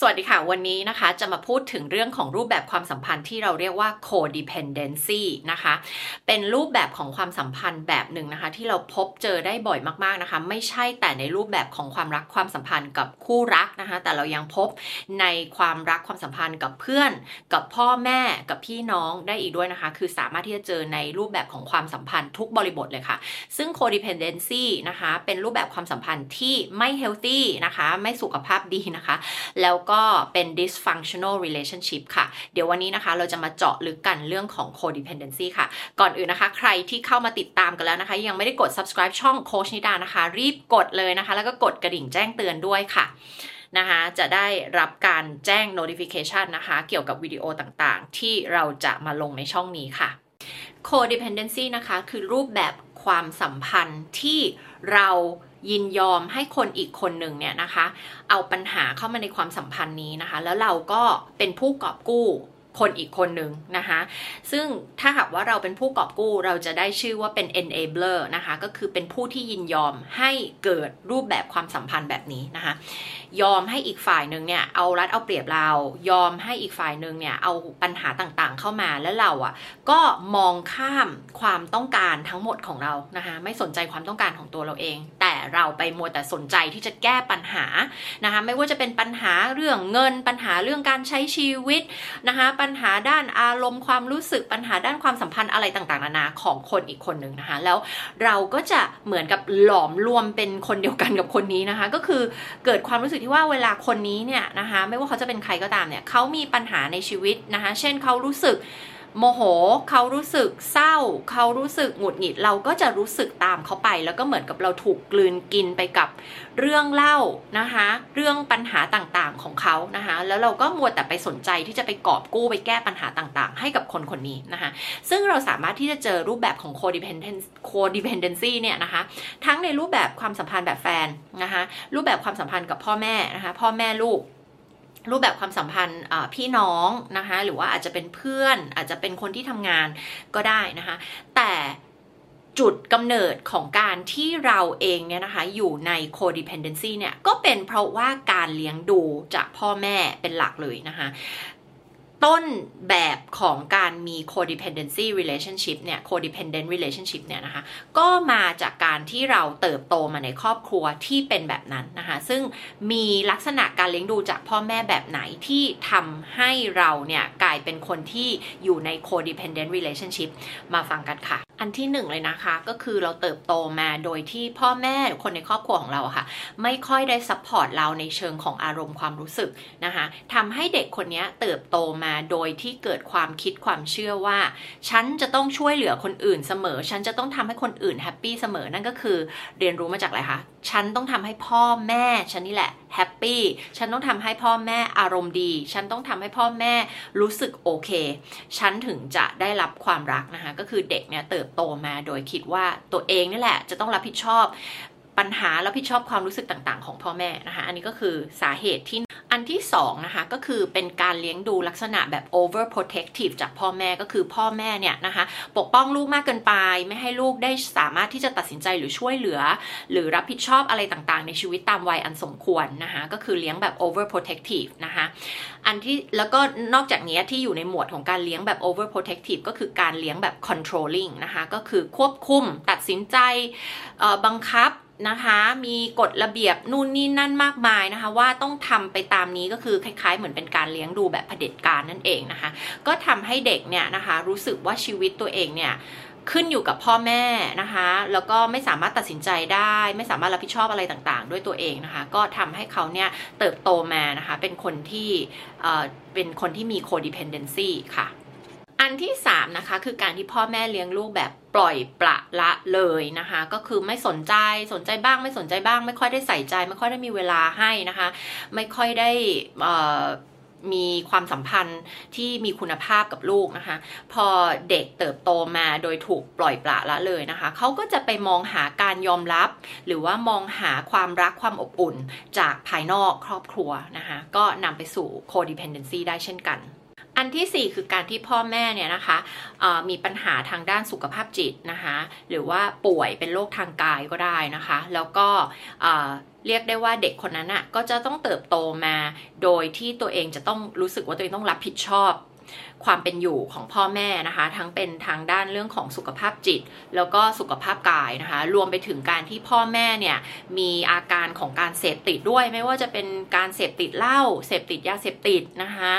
สวัสดีค่ะ วันนี้นะคะจะมาพูดถึงเรื่องของรูปแบบความสัมพันธ์ที่เราเรียกว่า codependency นะคะ เป็นรูปแบบของความสัมพันธ์แบบหนึ่งนะคะ ที่เราพบเจอได้บ่อยมากๆนะคะ ไม่ใช่แต่ในรูปแบบของความรักความสัมพันธ์กับคู่รักนะคะ แต่เรายังพบในความรักความสัมพันธ์กับเพื่อน กับพ่อแม่กับพี่น้องได้อีกด้วยนะคะ คือสามารถที่จะเจอในรูปแบบของความสัมพันธ์ทุกบริบทเลยค่ะ ซึ่ง codependency นะคะ เป็นรูปแบบความสัมพันธ์ที่ไม่ healthy นะคะ ไม่สุขภาพดีนะคะ แล้วก็เป็น dysfunctional relationship ค่ะ เดี๋ยววันนี้นะคะ เราจะมาเจาะลึกกันเรื่องของ codependency ค่ะ ก่อนอื่นนะคะ ใครที่เข้ามาติดตามกันแล้วนะคะ ยังไม่ได้กด subscribe ช่องโคชนิดานะคะ รีบกดเลยนะคะ แล้วก็กดกระดิ่งแจ้งเตือนด้วยค่ะนะคะจะได้รับการแจ้ง notification นะคะ เกี่ยวกับวิดีโอต่างๆ ที่เราจะมาลงในช่องนี้ค่ะ codependency นะคะ คือรูปแบบความสัมพันธ์ที่เรา ยินยอมให้คนอีกคนหนึ่งเนี่ยนะคะ เอาปัญหาเข้ามาในความสัมพันธ์นี้นะคะ แล้วเราก็เป็นผู้กอบกู้คนอีกคนหนึ่งนะคะ ซึ่งถ้าหากว่าเราเป็นผู้กอบกู้เราจะได้ชื่อว่าเป็น enabler นะคะ ก็คือเป็นผู้ที่ยินยอมให้เกิดรูปแบบความสัมพันธ์แบบนี้นะคะ ยอมให้อีกฝ่ายหนึ่งเนี่ยเอารัดเอาเปรียบเรา ยอมให้อีกฝ่ายหนึ่งเนี่ยเอาปัญหาต่างๆ เข้ามาแล้วเราอะก็มองข้ามความต้องการทั้งหมดของเรานะคะ ไม่สนใจความต้องการของตัวเราเอง เราไปมัวแต่สนใจที่จะแก้ปัญหานะคะไม่ว่าจะเป็นปัญหาเรื่องเงิน ปัญหาเรื่องการใช้ชีวิตนะคะปัญหาด้านอารมณ์ความรู้สึกปัญหาด้านความสัมพันธ์อะไรต่างๆนานาของคนอีกคนหนึ่งนะคะแล้วเราก็จะเหมือนกับหลอมรวมเป็นคนเดียวกันกับคนนี้นะคะ ก็คือเกิดความรู้สึกที่ว่าเวลาคนนี้เนี่ยนะคะไม่ว่าเขาจะเป็นใครก็ตามเนี่ยเขามีปัญหาในชีวิตนะคะเช่นเขารู้สึก โมโหเขารู้สึกเศร้า เขารู้สึกหงุดหงิดเราก็จะรู้สึกตามเขาไป แล้วก็เหมือนกับเราถูกกลืนกินไปกับเรื่องเล่านะคะ เรื่องปัญหาต่างๆของเขานะคะ แล้วเราก็มัวแต่ไปสนใจที่จะไปกอบกู้ไปแก้ปัญหาต่างๆ ให้กับคนคนนี้นะคะ ซึ่งเราสามารถที่จะเจอรูปแบบของ codependency codependency เนี่ยนะคะ ทั้งในรูปแบบความสัมพันธ์แบบแฟนนะคะ รูปแบบความสัมพันธ์กับพ่อแม่นะคะ พ่อแม่ลูก รูปแบบความสัมพันธ์พี่น้องนะคะหรือว่าอาจจะเป็นเพื่อนอาจจะเป็นคนที่ทำงานก็ได้นะคะ แต่จุดกำเนิดของการที่เราเองเนี่ยนะคะอยู่ใน codependency เนี่ยก็เป็นเพราะว่าการเลี้ยงดูจากพ่อแม่เป็นหลักเลยนะคะ ต้นแบบของการมี codependency relationship เนี่ย codependent relationship เนี่ยนะคะ ก็มาจากการที่เราเติบโตมาในครอบครัวที่เป็นแบบนั้นนะคะ ซึ่งมีลักษณะการเลี้ยงดูจากพ่อแม่แบบไหนที่ทำให้เราเนี่ยกลายเป็นคนที่อยู่ใน codependent relationship มาฟังกันค่ะ อันที่หนึ่งเลยนะคะก็คือเราเติบโตมาโดยที่พ่อแม่คนในครอบครัวของเราค่ะ ไม่ค่อยได้ support เราในเชิงของอารมณ์ความรู้สึกนะคะทำให้เด็กคนนี้เติบโตมาโดยที่เกิดความคิดความเชื่อว่า ฉันจะต้องช่วยเหลือคนอื่นเสมอ ฉันจะต้องทำให้คนอื่น happy เสมอนั่นก็คือเรียนรู้มาจากอะไรคะฉันต้องทำให้พ่อแม่ฉันนี่แหละแฮปปี้ฉันต้องทำให้พ่อแม่อารมณ์ดี ฉันต้องทำให้พ่อแม่รู้สึกโอเค ฉันถึงจะได้รับความรักนะคะ ก็คือเด็กเนี่ยเติบโตมาโดยคิดว่าตัวเองนี่แหละ จะต้องรับผิดชอบปัญหารับผิดชอบความรู้สึกต่างๆ ของพ่อแม่นะคะ อันนี้ก็คือสาเหตุที่ อันที่2นะคะก็คือเป็นการเลี้ยงดูลักษณะแบบ over protective จากพ่อแม่ก็คือพ่อแม่เนี่ยนะคะปกป้องลูกมากเกินไป ไม่ให้ลูกได้สามารถที่จะตัดสินใจหรือช่วยเหลือ หรือรับผิดชอบอะไรต่างๆ ในชีวิตตามวัยอันสมควรนะคะก็คือเลี้ยงแบบ over protective นะคะอันที่แล้วก็นอกจากนี้ที่อยู่ในหมวดของการเลี้ยงแบบ over protective ก็คือการเลี้ยงแบบ controlling นะคะก็คือควบคุมตัดสินใจบังคับ นะคะ มีกฎระเบียบนู่นนี่นั่นมากมายนะคะ ว่าต้องทำไปตามนี้ก็คือคล้าย ๆ เหมือนเป็นการเลี้ยงดูแบบเผด็จการนั่นเองนะคะ ก็ทำให้เด็กเนี่ยนะคะ รู้สึกว่าชีวิตตัวเองเนี่ยขึ้นอยู่กับพ่อแม่นะคะ แล้วก็ไม่สามารถตัดสินใจได้ ไม่สามารถรับผิดชอบอะไรต่างๆ ด้วยตัวเองนะคะ ก็ทำให้เขาเนี่ยเติบโตมานะคะ เป็นคนที่เป็นคนที่มี codependency ค่ะ อันที่ 3 นะคะ คือการที่พ่อแม่เลี้ยงลูกแบบปล่อยปละละเลยนะคะ ก็คือไม่สนใจสนใจบ้าง ไม่สนใจบ้าง ไม่ค่อยได้ใส่ใจ ไม่ค่อยได้มีเวลาให้นะคะ ไม่ค่อยได้มีความสัมพันธ์ที่มีคุณภาพกับลูกนะคะ พอเด็กเติบโตมาโดยถูกปล่อยปละละเลยนะคะ เขาก็จะไปมองหาการยอมรับ หรือว่ามองหาความรักความอบอุ่นจากภายนอกครอบครัวนะคะ ก็นำไปสู่ codependency ได้เช่นกัน อันที่ 4 คือการที่พ่อแม่เนี่ยนะคะมีปัญหาทางด้านสุขภาพจิตนะคะหรือว่าป่วยเป็นโรคทางกายก็ได้นะคะ แล้วก็เรียกได้ว่าเด็กคนนั้นอะก็จะต้องเติบโตมา โดยที่ตัวเองจะต้องรู้สึกว่าตัวเองต้องรับผิดชอบ ความเป็นอยู่ของพ่อแม่นะคะ ทั้งเป็นทางด้านเรื่องของสุขภาพจิต แล้วก็สุขภาพกายนะคะ รวมไปถึงการที่พ่อแม่เนี่ยมีอาการของการเสพติดด้วย ไม่ว่าจะเป็นการเสพติดเหล้าเสพติดยาเสพติดนะคะ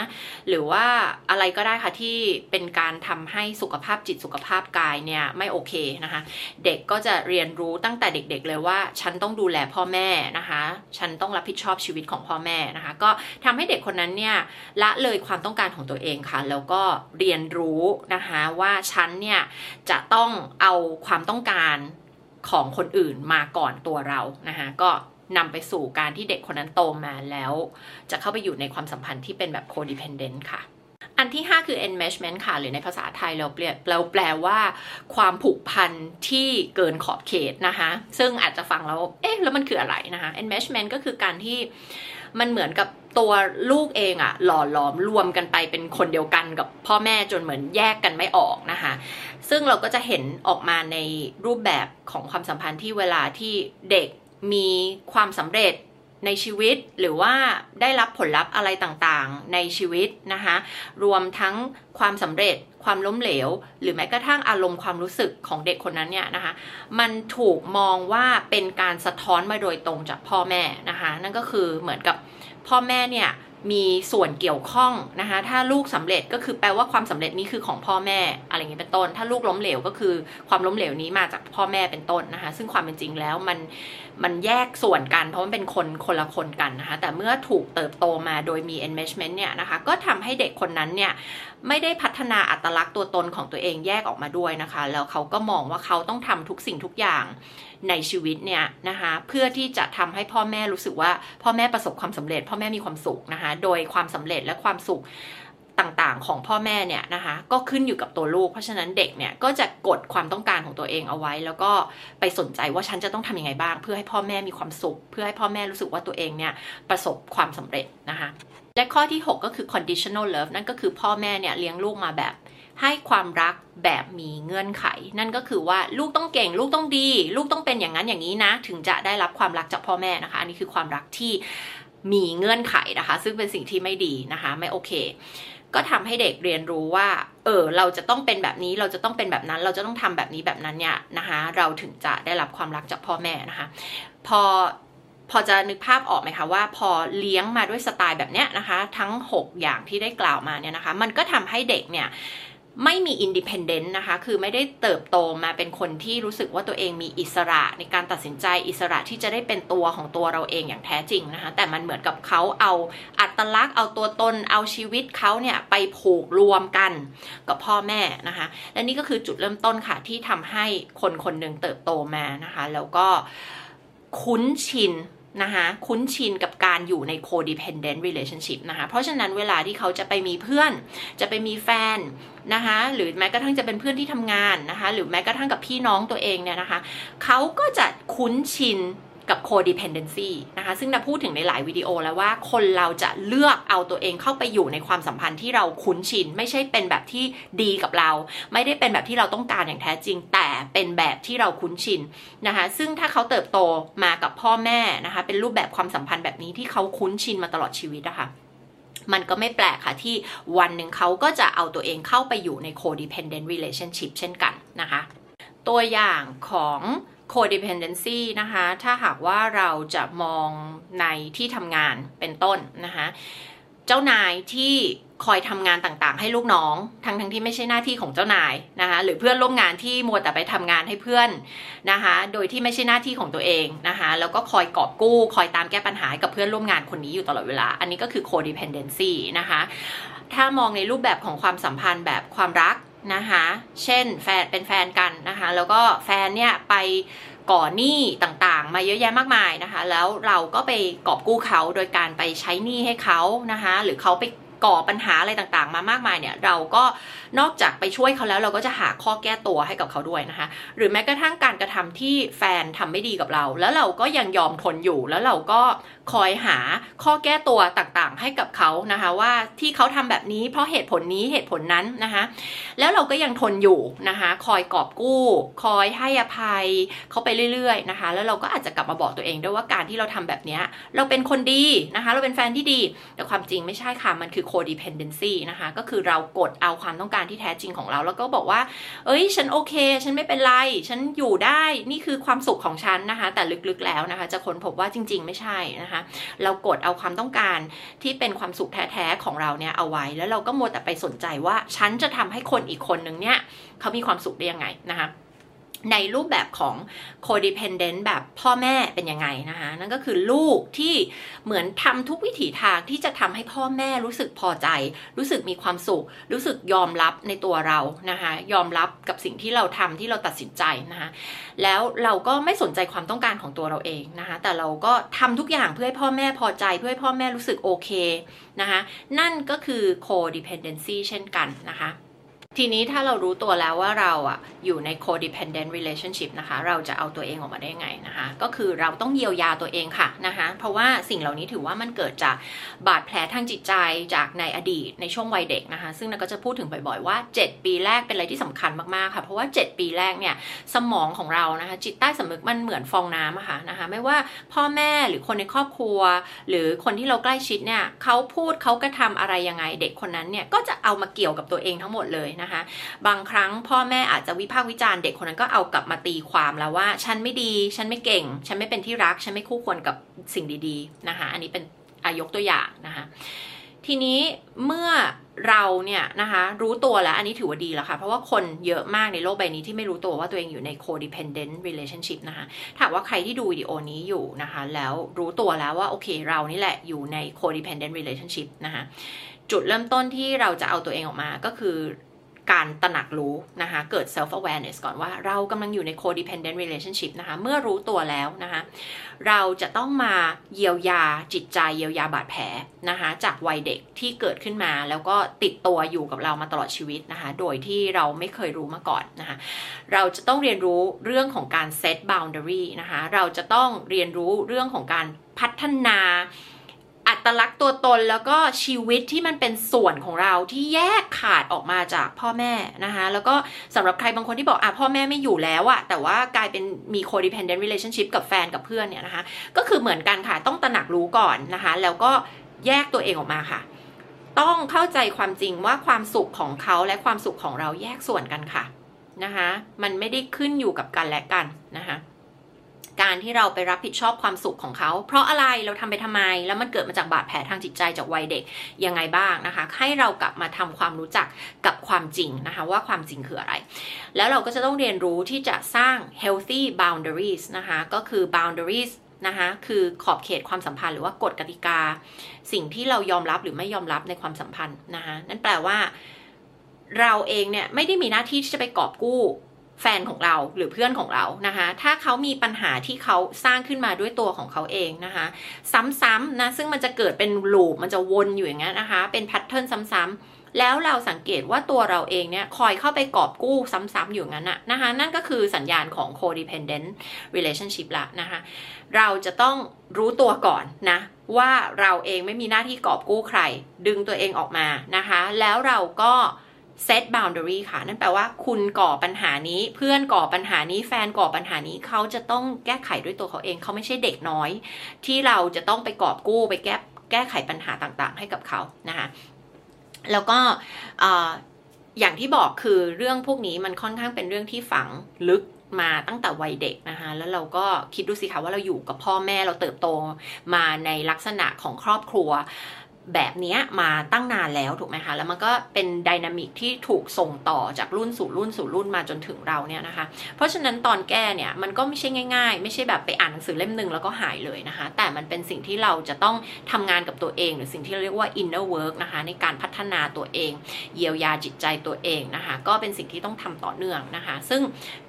หรือว่าอะไรก็ได้ค่ะที่เป็นการทำให้สุขภาพจิตสุขภาพกายเนี่ยไม่โอเคนะคะ เด็กก็จะเรียนรู้ตั้งแต่เด็กๆเลยว่า ฉันต้องดูแลพ่อแม่นะคะ ฉันต้องรับผิดชอบชีวิตของพ่อแม่นะคะ ก็ทำให้เด็กคนนั้นเนี่ยละเลยความต้องการของตัวเองค่ะแล้วก็เรียนรู้นะคะว่าฉันเนี่ยจะต้องเอาความต้องการของคนอื่นมาก่อนตัวเรานะคะก็นำไปสู่การที่เด็กคนนั้นโตมาแล้ว จะเข้าไปอยู่ในความสัมพันธ์ที่เป็นแบบ codependent ค่ะ อันที่ 5 คือ enmeshment ค่ะ หรือในภาษาไทยเราเปลี่ยนเราแปลว่าความผูกพันที่เกินขอบเขตนะคะ ซึ่งอาจจะฟังแล้ว เอ๊ะ แล้วมันคืออะไรนะคะ enmeshment ก็คือการที่มันเหมือนกับ ตัวลูกเองอะหล่อหลอมรวมกันไปเป็นคนเดียวกันกับพ่อแม่จนเหมือนแยกกันไม่ออกนะคะ ซึ่งเราก็จะเห็นออกมาในรูปแบบของความสัมพันธ์ที่เวลาที่เด็กมีความสำเร็จในชีวิตหรือว่าได้รับผลลัพธ์อะไรต่างๆ ในชีวิตนะคะรวมทั้งความสำเร็จความล้มเหลว หรือแม้กระทั่งอารมณ์ความรู้สึกของเด็กคนนั้นเนี่ยนะคะมันถูกมองว่าเป็นการสะท้อนมาโดยตรงจากพ่อแม่นะคะนั่นก็คือเหมือนกับ พ่อแม่เนี่ยมีส่วนเกี่ยวข้องนะคะถ้าลูกสำเร็จก็คือแปลว่าความสำเร็จนี้คือของพ่อแม่อะไรอย่างนี้เป็นต้น ถ้าลูกล้มเหลวก็คือความล้มเหลวนี้มาจากพ่อแม่เป็นต้นนะคะ ซึ่งความเป็นจริงแล้วมันมันแยกส่วนกัน เพราะมันเป็นคนคนละคนกันนะคะ แต่เมื่อถูกเติบโตมาโดยมี enmeshment เนี่ยนะคะ ก็ทำให้เด็กคนนั้นเนี่ยไม่ได้พัฒนาอัตลักษณ์ตัวตนของตัวเองแยกออกมาด้วยนะคะ แล้วเขาก็มองว่าเขาต้องทำทุกสิ่งทุกอย่างในชีวิตเนี่ยนะคะเพื่อที่จะทำให้พ่อแม่รู้สึกว่าพ่อแม่ประสบความสำเร็จ พ่อแม่มีความสุขนะคะโดยความสำเร็จและความสุขต่างๆ ของพ่อแม่เนี่ยนะคะก็ขึ้นอยู่กับตัวลูก เพราะฉะนั้นเด็กเนี่ยก็จะกดความต้องการของตัวเองเอาไว้ แล้วก็ไปสนใจว่าฉันจะต้องทำยังไงบ้าง เพื่อให้พ่อแม่มีความสุข เพื่อให้พ่อแม่รู้สึกว่าตัวเองเนี่ยประสบความสำเร็จนะคะและข้อที่ 6 ก็คือ conditional love นั่นก็คือพ่อแม่เนี่ยเลี้ยงลูกมาแบบ ให้ความรักแบบมีเงื่อนไข นั่นก็คือว่าลูกต้องเก่ง ลูกต้องดี ลูกต้องเป็นอย่างนั้นอย่างนี้นะ ถึงจะได้รับความรักจากพ่อแม่นะคะ อันนี้คือความรักที่มีเงื่อนไขนะคะ ซึ่งเป็นสิ่งที่ไม่ดีนะคะ ไม่โอเค ก็ทำให้เด็กเรียนรู้ว่า เออ เราจะต้องเป็นแบบนี้ เราจะต้องเป็นแบบนั้น เราจะต้องทำแบบนี้แบบนั้นเนี่ยนะคะ เราถึงจะได้รับความรักจากพ่อแม่นะคะ พอพอจะนึกภาพออกไหมคะว่าพอเลี้ยงมาด้วยสไตล์แบบเนี้ยนะคะ ทั้ง 6 อย่างที่ได้กล่าวมาเนี่ยนะคะ มันก็ทำให้เด็กเนี่ย ไม่มี independent นะคะ คือไม่ได้เติบโตมาเป็นคนที่รู้สึกว่าตัวเองมีอิสระในการตัดสินใจอิสระที่จะได้เป็นตัวของตัวเราเองอย่างแท้จริงนะคะ แต่มันเหมือนกับเขาเอาอัตลักษณ์เอาตัวตนเอาชีวิตเขาเนี่ยไปผูกรวมกันกับพ่อแม่นะคะ และนี่ก็คือจุดเริ่มต้นค่ะที่ทำให้คนคนหนึ่งเติบโตมานะคะ แล้วก็คุ้นชิน นะคะคุ้นชินกับการอยู่ใน codependent relationship นะคะเพราะฉะนั้นเวลาที่เขาจะไปมีเพื่อน จะไปมีแฟนนะคะหรือแม้กระทั่งจะเป็นเพื่อนที่ทำงานนะคะหรือแม้กระทั่งกับพี่น้องตัวเองเนี่ยนะคะเขาก็จะคุ้นชิน กับ codependency นะคะ ซึ่งเราพูดถึงในหลายวิดีโอแล้วว่าคนเราจะเลือกเอาตัวเองเข้าไปอยู่ในความสัมพันธ์ที่เราคุ้นชิน ไม่ใช่เป็นแบบที่ดีกับเรา ไม่ได้เป็นแบบที่เราต้องการอย่างแท้จริง แต่เป็นแบบที่เราคุ้นชินนะคะ ซึ่งถ้าเขาเติบโตมากับพ่อแม่นะคะ เป็นรูปแบบความสัมพันธ์แบบนี้ที่เขาคุ้นชินมาตลอดชีวิตนะคะมันก็ไม่แปลกค่ะที่วันหนึ่งเขาก็จะเอาตัวเองเข้าไปอยู่ใน codependent relationship เช่นกันนะคะ ตัวอย่างของ codependency นะคะ ถ้าหากว่าเราจะมองในที่ทำงานเป็นต้นนะคะ เจ้านายที่คอยทำงานต่างๆ ให้ลูกน้อง ทั้งทั้งที่ไม่ใช่หน้าที่ของเจ้านายนะคะ หรือเพื่อนร่วมงานที่มัวแต่ไปทำงานให้เพื่อนนะคะ โดยที่ไม่ใช่หน้าที่ของตัวเองนะคะ แล้วก็คอยกอบกู้ คอยตามแก้ปัญหากับเพื่อนร่วมงานคนนี้อยู่ตลอดเวลา อันนี้ก็คือ codependency นะคะ ถ้ามองในรูปแบบของความสัมพันธ์แบบความรัก นะคะ เช่นแฟนเป็นแฟนกันนะคะ แล้วก็แฟนเนี่ยไปก่อหนี้ต่างๆ มาเยอะแยะมากมายนะคะ แล้วเราก็ไปกอบกู้เขาโดยการไปใช้หนี้ให้เขานะคะ หรือเขาไป ก่อปัญหาอะไรต่างๆ มามากมายเนี่ยเราก็นอกจากไปช่วยเขาแล้วเราก็จะหาข้อแก้ตัวให้กับเขาด้วยนะคะ หรือแม้กระทั่งการกระทำที่แฟนทำไม่ดีกับเรา แล้วเราก็ยังยอมทนอยู่แล้วเราก็คอยหาข้อแก้ตัวต่างๆ ให้กับเขานะคะว่าที่เขาทำแบบนี้เพราะเหตุผลนี้เหตุผลนั้นนะคะ แล้วเราก็ยังทนอยู่นะคะคอยกอบกู้ คอยให้อภัยเขาไปเรื่อยๆนะคะ แล้วเราก็อาจจะกลับมาบอกตัวเองด้วยว่าการที่เราทำแบบนี้เราเป็นคนดีนะคะ เราเป็นแฟนที่ดี แต่ความจริงไม่ใช่ค่ะมันคือคือ codependency นะคะ ก็คือเรากดเอาความต้องการที่แท้จริงของเรา แล้วก็บอกว่า เอ้ย ฉันโอเค ฉันไม่เป็นไร ฉันอยู่ได้ นี่คือความสุขของฉันนะคะ แต่ลึกๆแล้วนะคะ จะค้นพบว่าจริง ๆ ไม่ใช่นะคะ เรากดเอาความต้องการที่เป็นความสุขแท้ๆของเราเนี่ยเอาไว้ แล้วเราก็มัวแต่ไปสนใจว่า ฉันจะทำให้คนอีกคนนึงเนี่ยเขามีความสุขได้ยังไงนะคะ ในรูปแบบของ codependent แบบพ่อแม่เป็นยังไงนะคะนั่นก็คือลูกที่เหมือนทำทุกวิถีทางที่จะทำให้พ่อแม่รู้สึกพอใจ รู้สึกมีความสุข รู้สึกยอมรับในตัวเรานะคะยอมรับกับสิ่งที่เราทำที่เราตัดสินใจนะคะแล้วเราก็ไม่สนใจความต้องการของตัวเราเองนะคะแต่เราก็ทำทุกอย่างเพื่อให้พ่อแม่พอใจเพื่อให้พ่อแม่รู้สึกโอเคนะคะนั่นก็คือ codependency เช่นกันนะคะ ทีนี้ถ้าเรารู้ตัวแล้วว่าเราอะอยู่ใน codependent relationship นะคะ เราจะเอาตัวเองออกมาได้ไงนะคะ ก็คือเราต้องเยียวยาตัวเองค่ะนะคะ เพราะว่าสิ่งเหล่านี้ถือว่ามันเกิดจากบาดแผลทางจิตใจจากในอดีตในช่วงวัยเด็กนะคะ ซึ่งเราก็จะพูดถึงบ่อยๆว่า 7 ปีแรกเป็นอะไรที่สำคัญมากๆค่ะ เพราะว่า 7 ปีแรกเนี่ยสมองของเรานะคะ จิตใต้สำนึกมันเหมือนฟองน้ำอะค่ะนะคะ ไม่ว่าพ่อแม่หรือคนในครอบครัว หรือคนที่เราใกล้ชิดเนี่ยเขาพูดเขากระทำอะไรยังไงเด็กคนนั้นเนี่ยก็จะเอามาเกี่ยวกับตัวเองทั้งหมดเลยนะคะ บางครั้งพ่อแม่อาจจะวิพากษ์วิจารณ์เด็กคนนั้นก็เอากลับมาตีความแล้วว่า ฉันไม่ดี ฉันไม่เก่ง ฉันไม่เป็นที่รัก ฉันไม่คู่ควรกับสิ่งดีๆนะคะ อันนี้เป็นอายกตัวอย่างนะคะ ทีนี้เมื่อเราเนี่ยนะคะรู้ตัวแล้วอันนี้ถือว่าดีแล้วค่ะ เพราะว่าคนเยอะมากในโลกใบนี้ที่ไม่รู้ตัวว่าตัวเองอยู่ใน codependent relationship นะคะถ้าว่าใครที่ดูวิดีโอนี้อยู่นะคะ แล้วรู้ตัวแล้วว่าโอเคเรานี่แหละอยู่ใน codependent relationship นะคะจุดเริ่มต้นที่เราจะเอาตัวเองออกมาก็คือ การตระหนักรู้นะคะ เกิด self awareness ก่อนว่าเรากำลังอยู่ใน codependent relationship นะคะ เมื่อรู้ตัวแล้วนะคะ เราจะต้องมาเยียวยาจิตใจเยียวยาบาดแผลนะคะ จากวัยเด็กที่เกิดขึ้นมา แล้วก็ติดตัวอยู่กับเรามาตลอดชีวิตนะคะ โดยที่เราไม่เคยรู้มาก่อนนะคะ เราจะต้องเรียนรู้เรื่องของการ set boundary นะคะ เราจะต้องเรียนรู้เรื่องของการพัฒนา อัตลักษณ์ตัวตนแล้วก็ชีวิตที่มันเป็นส่วนของเราที่แยกขาดออกมาจากพ่อแม่นะคะแล้วก็สำหรับใครบางคนที่บอกอะพ่อแม่ไม่อยู่แล้วอะแต่ว่ากลายเป็นมี codependent relationship กับแฟนกับเพื่อนเนี่ยนะคะ ก็คือเหมือนกันค่ะต้องตระหนักรู้ก่อนนะคะ แล้วก็แยกตัวเองออกมาค่ะ ต้องเข้าใจความจริงว่าความสุขของเขาและความสุขของเราแยกส่วนกันค่ะนะคะ มันไม่ได้ขึ้นอยู่กับกันและกันนะคะ การที่เราไปรับผิดชอบความสุขของเขา เพราะอะไรเราทำไปทำไม แล้วมันเกิดมาจากบาดแผลทางจิตใจจากวัยเด็กยังไงบ้างนะคะ ให้เรากลับมาทำความรู้จักกับความจริงนะคะ ว่าความจริงคืออะไร แล้วเราก็จะต้องเรียนรู้ที่จะสร้าง healthy boundaries นะคะ ก็คือ boundaries นะคะคือขอบเขตความสัมพันธ์หรือว่ากฎกติกา สิ่งที่เรายอมรับหรือไม่ยอมรับในความสัมพันธ์นะคะนั่นแปลว่า เราเองเนี่ยไม่ได้มีหน้าที่ที่จะไปกอบกู้ แฟนของเราหรือเพื่อนของเรานะคะ ถ้าเขามีปัญหาที่เขาสร้างขึ้นมาด้วยตัวของเขาเองนะคะ ซ้ำๆนะซึ่งมันจะเกิดเป็นลูปมันจะวนอยู่อย่างนี้นะคะ เป็นแพทเทิร์นซ้ำๆแล้วเราสังเกตว่าตัวเราเองเนี่ยคอยเข้าไปกอบกู้ซ้ำๆอยู่งั้นนะนะคะนั่นก็คือสัญญาณของ codependent relationship ละนะคะเราจะต้องรู้ตัวก่อนนะว่าเราเองไม่มีหน้าที่กอบกู้ใคร ดึงตัวเองออกมานะคะ แล้วเราก็ เซตบาวน์ดารีค่ะ นั่นแปลว่าคุณก่อปัญหานี้ เพื่อนก่อปัญหานี้แฟนก่อปัญหานี้เขาจะต้องแก้ไขด้วยตัวเขาเอง เขาไม่ใช่เด็กน้อย ที่เราจะต้องไปกอบกู้ไปแก้แก้ไขปัญหาต่างๆ ให้กับเขานะคะแล้วก็อย่างที่บอกคือเรื่องพวกนี้มันค่อนข้างเป็นเรื่องที่ฝังลึกมาตั้งแต่วัยเด็กนะคะแล้วเราก็คิดดูสิคะว่าเราอยู่กับพ่อแม่เราเติบโตมาในลักษณะของครอบครัว แบบนี้มาตั้งนานแล้วถูกไหมคะ แล้วมันก็เป็นดินามิกที่ถูกส่งต่อจากรุ่นสู่รุ่นสู่รุ่นมาจนถึงเราเนี่ยนะคะ เพราะฉะนั้นตอนแก้เนี่ยมันก็ไม่ใช่ง่าย ๆ ไม่ใช่แบบไปอ่านหนังสือเล่มหนึ่งแล้วก็หายเลยนะคะ แต่มันเป็นสิ่งที่เราจะต้องทำงานกับตัวเอง หรือสิ่งที่เรียกว่า inner work นะคะในการพัฒนาตัวเอง เยียวยาจิตใจตัวเองนะคะ ก็เป็นสิ่งที่ต้องทำต่อเนื่องนะคะ ซึ่ง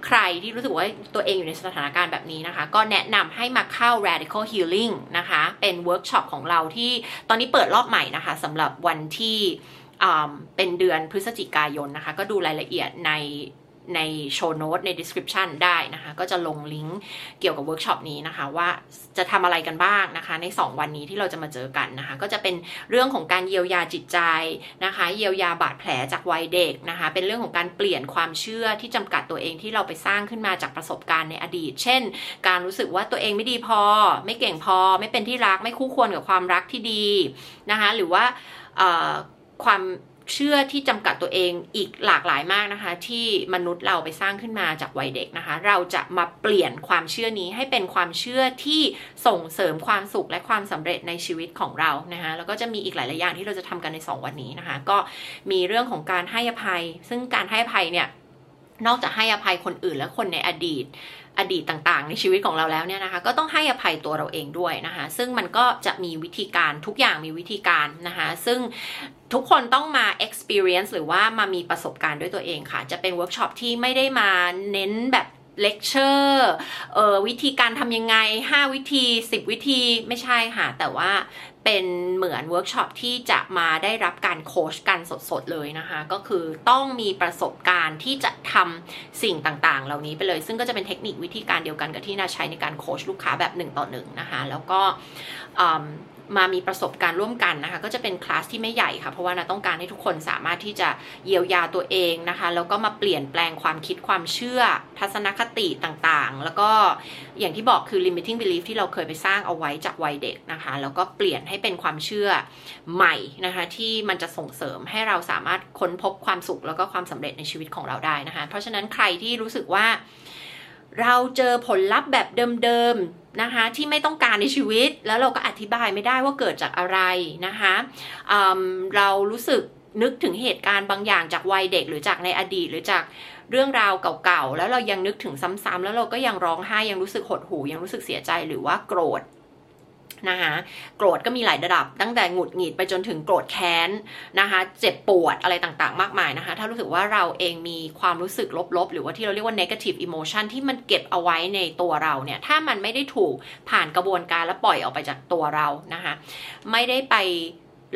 ใครที่รู้สึกว่าตัวเองอยู่ในสถานการณ์แบบนี้นะคะ ก็แนะนำให้มาเข้า radical healing นะคะ เป็นเวิร์กช็อปของเราที่ตอนนี้เปิดรอบใหม่นะคะสำหรับวันที่เป็นเดือนพฤศจิกายนนะคะ ก็ดูรายละเอียดใน ใน show note ใน description ได้นะคะ ก็จะลงลิงก์เกี่ยวกับเวิร์กช็อปนี้นะคะ ว่าจะทำอะไรกันบ้างนะคะ ใน 2 วันนี้ที่เราจะมาเจอกันนะคะ ก็จะเป็นเรื่องของการเยียวยาจิตใจนะคะ เยียวยาบาดแผลจากวัยเด็กนะคะ เป็นเรื่องของการเปลี่ยนความเชื่อที่จำกัดตัวเองที่เราไปสร้างขึ้นมาจากประสบการณ์ในอดีต เช่น การรู้สึกว่าตัวเองไม่ดีพอ ไม่เก่งพอ ไม่เป็นที่รักไม่คู่ควรกับความรักที่ดีนะคะ หรือว่าความ เชื่อที่จำกัดตัวเองอีกหลากหลายมากนะคะ ที่มนุษย์เราไปสร้างขึ้นมาจากวัยเด็กนะคะ เราจะมาเปลี่ยนความเชื่อนี้ให้เป็นความเชื่อที่ส่งเสริมความสุขและความสำเร็จในชีวิตของเรานะคะแล้วก็จะมีอีกหลาย ๆ อย่างที่เราจะทำกันใน 2 วันนี้นะคะ ก็มีเรื่องของการให้อภัย ซึ่งการให้อภัยเนี่ย นอกจากให้อภัยคนอื่นและคนในอดีตอดีตต่างๆ ในชีวิตของเราแล้วเนี่ยนะคะก็ต้องให้อภัยตัวเราเองด้วยนะคะ ซึ่งมันก็จะมีวิธีการทุกอย่างมีวิธีการนะคะ ซึ่งทุกคนต้องมา experience หรือว่ามามีประสบการณ์ด้วยตัวเองค่ะ จะเป็นเวิร์กช็อปที่ไม่ได้มาเน้นแบบเลคเชอร์วิธีการทำยังไง 5 วิธี 10 วิธีไม่ใช่ค่ะ แต่ว่า เป็นเหมือนเวิร์กช็อปที่จะมาได้รับการโค้ชกันสดๆเลยนะคะ ก็คือต้องมีประสบการณ์ที่จะทำสิ่งต่างๆ เหล่านี้ไปเลย ซึ่งก็จะเป็นเทคนิควิธีการเดียวกันกับที่นาใช้ในการโค้ชลูกค้าแบบ1ต่อ1นะคะ แล้วก็ มามีประสบการณ์ร่วมกันนะคะ ก็จะเป็นคลาสที่ไม่ใหญ่ค่ะ เพราะว่านะต้องการให้ทุกคนสามารถที่จะเยียวยาตัวเองนะคะ แล้วก็มาเปลี่ยนแปลงความคิดความเชื่อ ทัศนคติต่างๆ แล้วก็อย่างที่บอกคือ limiting belief ที่เราเคยไปสร้างเอาไว้จากวัยเด็กนะคะ แล้วก็เปลี่ยนให้เป็นความเชื่อใหม่นะคะ ที่มันจะส่งเสริมให้เราสามารถค้นพบความสุขแล้วก็ความสำเร็จในชีวิตของเราได้นะคะ เพราะฉะนั้นใครที่รู้สึกว่าเราเจอผลลัพธ์แบบเดิม นะคะที่ไม่ต้องการในชีวิต แล้วเราก็อธิบายไม่ได้ว่าเกิดจากอะไรนะคะเเรารู้สึกนึกถึงเหตุการณ์บางอย่างจากวัยเด็กหรือจากในอดีตหรือจากเรื่องราวเก่าๆ แล้วเรายังนึกถึงซ้ำๆแล้วเราก็ยังร้องไห้ยังรู้สึกหดหู่ยังรู้สึกเสียใจหรือว่าโกรธ นะคะโกรธก็มีหลายระดับ ตั้งแต่หงุดหงิดไปจนถึงโกรธแค้นนะคะเจ็บปวดอะไรต่างๆ มากมายนะคะ ถ้ารู้สึกว่าเราเองมีความรู้สึกลบๆ หรือว่าที่เราเรียกว่า negative emotion ที่มันเก็บเอาไว้ในตัวเราเนี่ย ถ้ามันไม่ได้ถูกผ่านกระบวนการแล้วปล่อยออกไปจากตัวเรานะคะ ไม่ได้ไป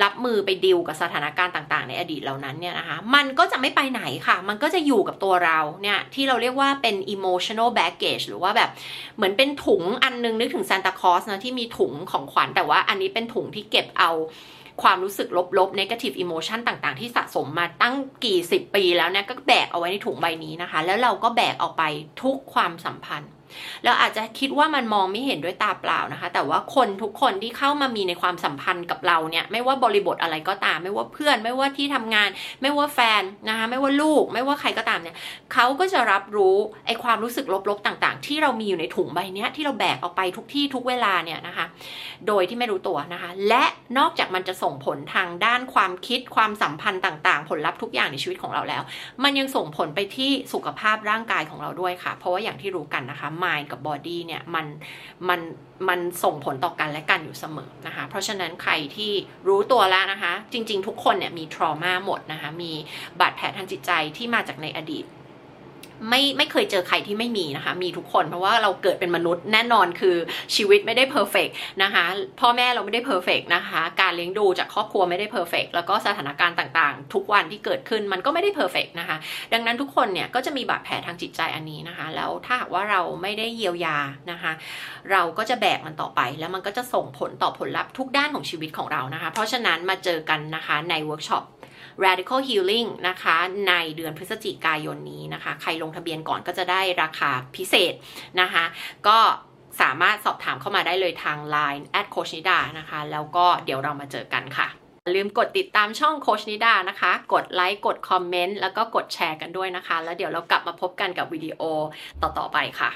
รับมือไปดิวกับสถานการณ์ต่าง ๆ ในอดีตเหล่านั้นเนี่ยนะคะ มันก็จะไม่ไปไหนค่ะ มันก็จะอยู่กับตัวเราเนี่ยที่เราเรียกว่าเป็น emotional baggage หรือว่าแบบเหมือนเป็นถุงอันนึงนึกถึงซานตาคลอสนะที่มีถุงของขวัญแต่ว่าอันนี้เป็นถุงที่เก็บเอาความรู้สึกลบๆ negative emotion ต่างๆ ที่สะสมมาตั้งกี่สิบปีแล้วเนี่ยก็แบกเอาไว้ในถุงใบนี้นะคะ แล้วเราก็แบกออกไปทุกความสัมพันธ์ แล้วอาจจะคิดว่ามันมองไม่เห็นด้วยตาเปล่านะคะ แต่ว่าคนทุกคนที่เข้ามามีในความสัมพันธ์กับเราเนี่ย ไม่ว่าบริบทอะไรก็ตาม ไม่ว่าเพื่อน ไม่ว่าที่ทำงาน ไม่ว่าแฟนนะคะ ไม่ว่าลูก ไม่ว่าใครก็ตามเนี่ยเขาก็จะรับรู้ไอ้ความรู้สึกลบๆต่างๆ ที่เรามีอยู่ในถุงใบนี้ที่เราแบกออกไปทุกที่ทุกเวลาเนี่ยนะคะ โดยที่ไม่รู้ตัวนะคะ และนอกจากมันจะส่งผลทางด้านความคิดความสัมพันธ์ต่างๆ ผลลัพธ์ทุกอย่างในชีวิตของเราแล้ว มันยังส่งผลไปที่สุขภาพร่างกายของเราด้วยค่ะ เพราะว่าอย่างที่รู้กันนะคะ mind กับ body เนี่ยมันมันมันส่งผลต่อกันและกันอยู่เสมอนะคะ เพราะฉะนั้นใครที่รู้ตัวแล้วนะคะ จริง ๆ ทุกคนเนี่ยมีทรมาหมดนะคะ มีบาดแผลทางจิตใจที่มาจากในอดีต ไม่ไม่เคยเจอใครที่ไม่มีนะคะ มีทุกคนเพราะว่าเราเกิดเป็นมนุษย์แน่นอนคือชีวิตไม่ได้ perfect นะคะพ่อแม่เราไม่ได้ perfect นะคะ การเลี้ยงดูจากครอบครัวไม่ได้ perfect แล้วก็สถานการณ์ต่างๆ ทุกวันที่เกิดขึ้นมันก็ไม่ได้ perfect นะคะ ดังนั้นทุกคนเนี่ยก็จะมีบาดแผลทางจิตใจอันนี้นะคะ แล้วถ้าหากว่าเราไม่ได้เยียวยานะคะ เราก็จะแบกมันต่อไป แล้วมันก็จะส่งผลต่อผลลัพธ์ทุกด้านของชีวิตของเรานะคะ เพราะฉะนั้นมาเจอกันนะคะในเวิร์กช็อป Radical Healing นะคะ ในเดือนพฤศจิกายนนี้นะคะ ใครลงทะเบียนก่อนก็จะได้ราคาพิเศษนะคะ ก็สามารถสอบถามเข้ามาได้เลยทาง Line แอดโค้ชนิดานะคะ แล้วก็เดี๋ยวเรามาเจอกันค่ะลืมกดติดตามช่องโค้ชนิดานะคะ กดไลค์ กดคอมเมนต์ แล้วก็กดแชร์กันด้วยนะคะ แล้วเดี๋ยวเรากลับมาพบกันกับวิดีโอต่อ ๆ ไปค่ะ